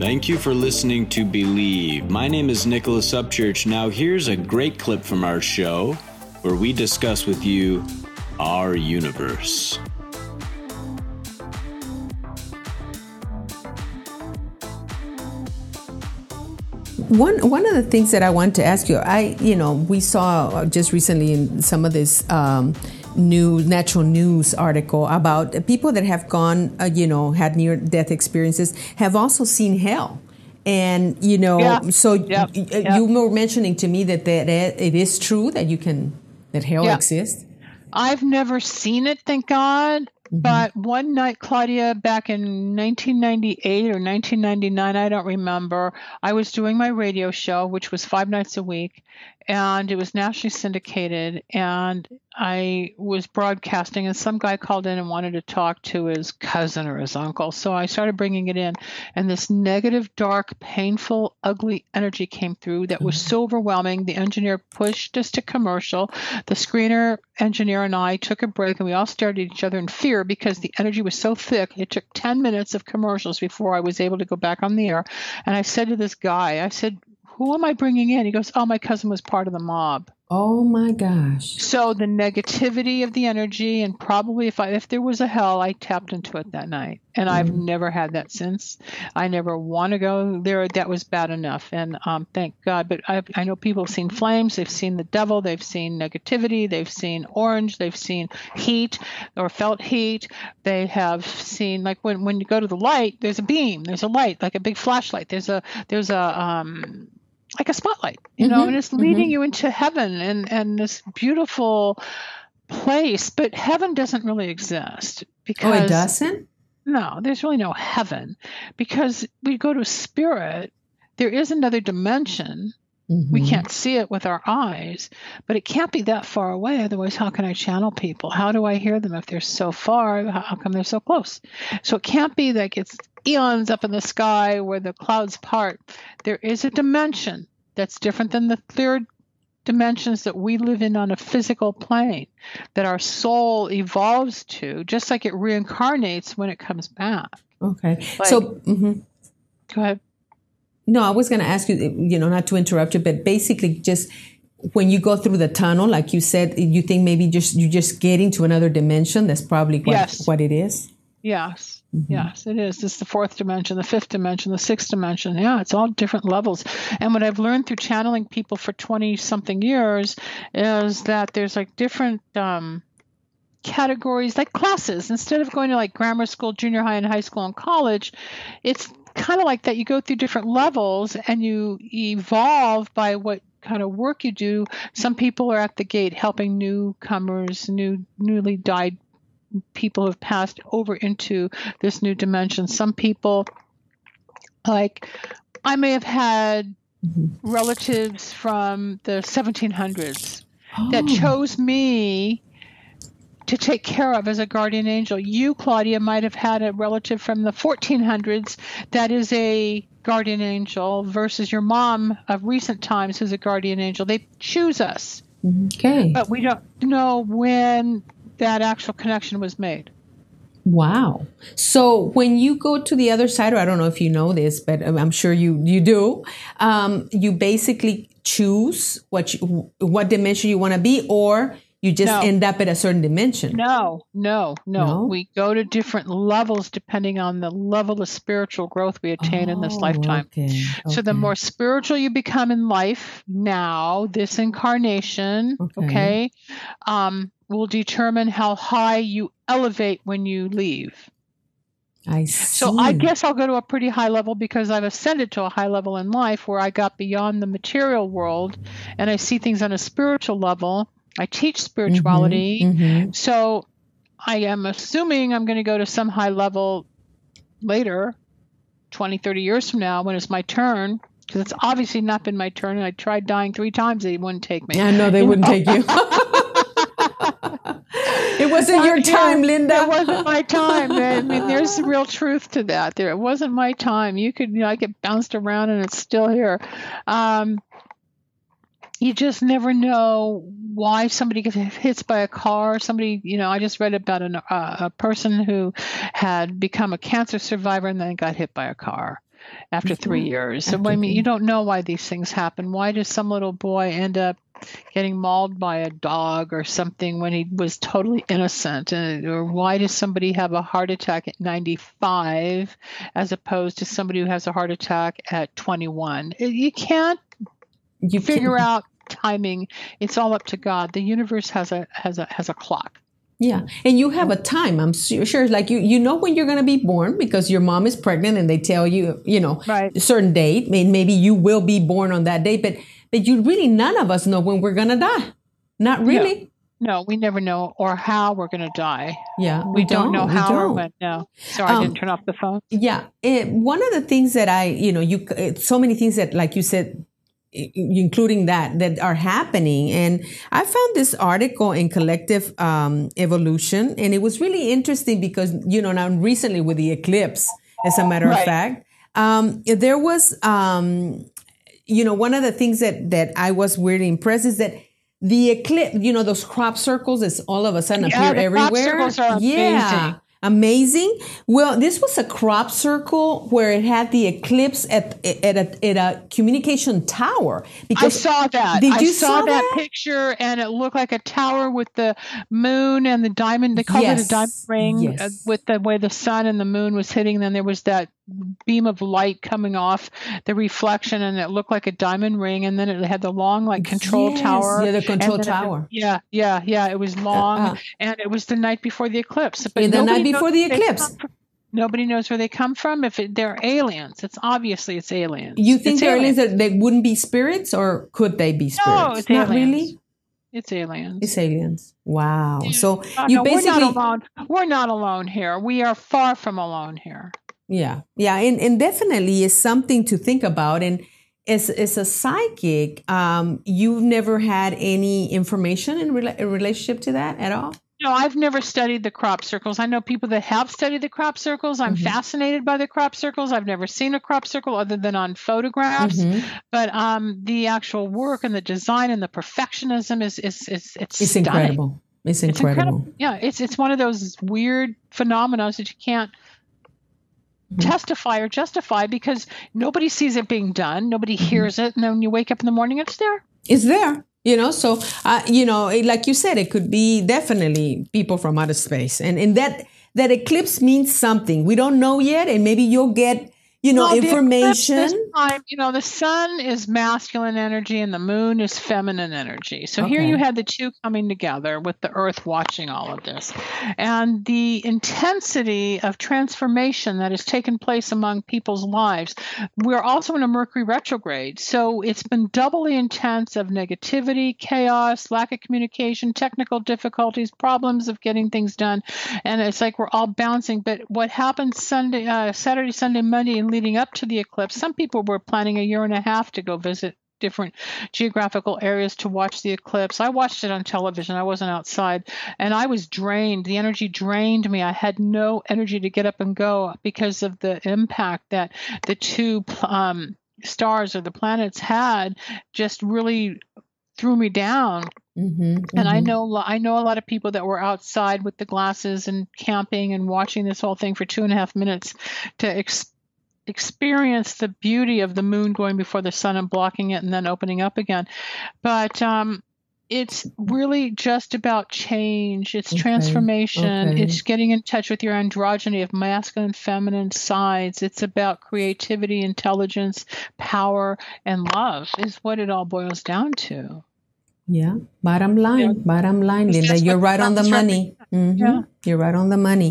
Thank you for listening to Believe. My name is Nicholas Upchurch. Now, here's a great clip from our show where we discuss with you our universe. One one of the things that I want to ask you, I you know we saw just recently in some of this um, new natural news article about people that have gone, uh, you know, had near death experiences, have also seen hell. And you know, Yeah. so y- Yep. you were mentioning to me that, that it is true that you can that hell exists. I've never seen it, thank God. Mm-hmm. But one night, Claudia, back in 1998 or 1999, I don't remember, I was doing my radio show, which was five nights a week, and it was nationally syndicated. And I was broadcasting, and some guy called in and wanted to talk to his cousin or his uncle. So I started bringing it in, and this negative, dark, painful, ugly energy came through that was so overwhelming. The engineer pushed us to commercial. The screener engineer and I took a break, and we all stared at each other in fear because the energy was so thick. It took 10 minutes of commercials before I was able to go back on the air. And I said to this guy, I said, Who am I bringing in? He goes, Oh, my cousin was part of the mob. Oh my gosh! So the negativity of the energy, and probably if I if there was a hell, I tapped into it that night, and I've never had that since. I never want to go there. That was bad enough, and um, thank God. But I I know people have seen flames, they've seen the devil, they've seen negativity, they've seen orange, they've seen heat or felt heat. They have seen like when when you go to the light, there's a beam, there's a light, like a big flashlight. There's a there's a um like a spotlight, you know, Mhm, and it's leading you into heaven and and this beautiful place. But heaven doesn't really exist because Oh, it doesn't. no, there's really no heaven because we go to spirit. There is another dimension. We Mhm. can't see it with our eyes, but it can't be that far away. Otherwise, how can I channel people? How do I hear them if they're so far? How how come they're so close? So it can't be like it's eons up in the sky where the clouds part. There is a dimension that's different than the third dimensions that we live in on a physical plane that our soul evolves to, just like it reincarnates when it comes back. Okay. Like- so. mhm. Go ahead. No, I was going to ask you, you know, not to interrupt you, but basically just when you go through the tunnel, like you said, you think maybe just you're just get into another dimension. That's probably what, Yes. what it is. Yes, yes, it is. It's the fourth dimension, the fifth dimension, the sixth dimension. Yeah, it's all different levels. And what I've learned through channeling people for 20 something years is that there's like different um, categories, like classes. Instead of going to like grammar school, junior high, and high school and college, it's kind of like that. You go through different levels and you evolve by what kind of work you do. Some people are at the gate helping newcomers, new newly died people who have passed over into this new dimension. Some people, like, I may have had Mhm. relatives from the 1700s that Oh. chose me to take care of as a guardian angel. You, Claudia, might have had a relative from the 1400s that is a guardian angel versus your mom of recent times who's a guardian angel. They choose us, Okay. but we don't know when that actual connection was made. Wow. So when you go to the other side, or I don't know if you know this, but I'm sure you you do. Um, you basically choose what you, what dimension you want to be, or you just No. end up at a certain dimension. No, no, no, No? We go to different levels depending on the level of spiritual growth we attain in this Oh, lifetime. Okay. So the more spiritual you become in life now, this incarnation, Okay. okay, um, will determine how high you elevate when you leave. I see. So I guess I'll go to a pretty high level because I've ascended to a high level in life where I got beyond the material world and I see things on a spiritual level. I teach spirituality. Mhm. So I am assuming I'm going to go to some high level later, 20, 30 years from now when it's my turn. Because it's obviously not been my turn. And I tried dying three times. They wouldn't take me. I know they wouldn't take you. it wasn't your time, Linda. It wasn't my time. I mean, there's the real truth to that. There, it wasn't my time. You could, you know, I get bounced around and it's still here. Um, you just never know why somebody gets hit by a car. Somebody, you know, I just read about an, uh, a person who had become a cancer survivor and then got hit by a car. after three years. So, I mean, you don't know why these things happen. Why does some little boy end up getting mauled by a dog or something when he was totally innocent? And, or why does somebody have a heart attack at 95 as opposed to somebody who has a heart attack at 21? You can't You figure can- out timing. It's all up to God. The universe has a has a has a clock. Yeah, and you have a time. I'm sure, like you, you know when you're going to be born because your mom is pregnant, and they tell you, you know, Right. a certain date. I mean, maybe you will be born on that date, but but you really none of us know when we're going to die. Not really. No, we never know or how we're going to die. Yeah, We, don't, know how or don't. when. No, sorry, I Um, didn't turn off the phone. Yeah, eh, one of the things that I, you know, you eh, so many things that, like you said, i- including that that are happening, and I found this article in Collective um, Evolution, and it was really interesting because you know now recently with the eclipse, as a matter of fact, um, there was, um, you know, one of the things that that I was really impressed is that. The eclipse, you know, those crop circles that all of a sudden Yeah, appear everywhere. circles are Yeah, amazing. Well, this was a crop circle where it had the eclipse at at a, at a communication tower. Because I saw that. Did I you saw, saw that, that? picture, and it looked like a tower with the moon and the diamond. They called Yes. it a diamond ring Yes. uh, with the way the sun and the moon was hitting. Then there was that beam of light coming off the reflection, and it looked like a diamond ring. And then it had the long, like control Yes, tower. yeah, the control then it- tower. yeah, yeah, yeah. It was long, uh. and it was the night before the eclipse. Yeah, the nobody night knows before the where they eclipse. come from. Nobody knows where they come from. If it, they're aliens, it's obviously it's aliens. you think It's the aliens that they wouldn't be spirits, or could they be spirits? No, it's Not aliens. really. It's aliens. It's aliens. Wow. So Oh, you no, basically we're not alone. We're not alone here. We are far from alone here. Yeah, yeah, and, and definitely is something to think about. And as, as a psychic, um, you've never had any information in, rela- in relationship to that at all. No, I've never studied the crop circles. I know people that have studied the crop circles. I'm Mhm. fascinated by the crop circles. I've never seen a crop circle other than on photographs. Mhm. But um, the actual work and the design and the perfectionism is is is it's, It's incredible. It's It's incredible. Yeah, it's it's one of those weird phenomena that you can't. Testify or justify because nobody sees it being done, nobody Mm-hmm. hears it, and then when you wake up in the morning, it's there. It's there. You know, so uh, you know, it, like you said, it could be definitely people from outer space, and and that that eclipse means something. We don't know yet, and maybe you'll get you know Well, information. Time, you know, the sun is masculine energy and the moon is feminine energy. So here you had the two coming together with the earth watching all of this. And the intensity of transformation that has taken place among people's lives. We're also in a Mercury retrograde. So it's been doubly intense of negativity, chaos, lack of communication, technical difficulties, problems of getting things done. And it's like we're all bouncing. But what happened Sunday, uh, Saturday, Sunday, Monday, and leading up to the eclipse, some people were planning a year and a half to go visit different geographical areas to watch the eclipse. I watched it on television. I wasn't outside and I was drained. The energy drained me. I had no energy to get up and go because of the impact that the two um, stars or the planets had just really threw me down Mhm, and I mhm. know I know a lot of people that were outside with the glasses and camping and watching this whole thing for two and a half minutes to ex- experience the beauty of the moon going before the sun and blocking it and then opening up again. But um, it's really just about change. It's Okay, transformation. okay. It's getting in touch with your androgyny of masculine, feminine sides. It's about creativity, intelligence, power, and love. Is what it all boils down to. Yeah. Bottom line, bottom line, Linda, you're right on the money. Mhm. Yeah. You're right on the money.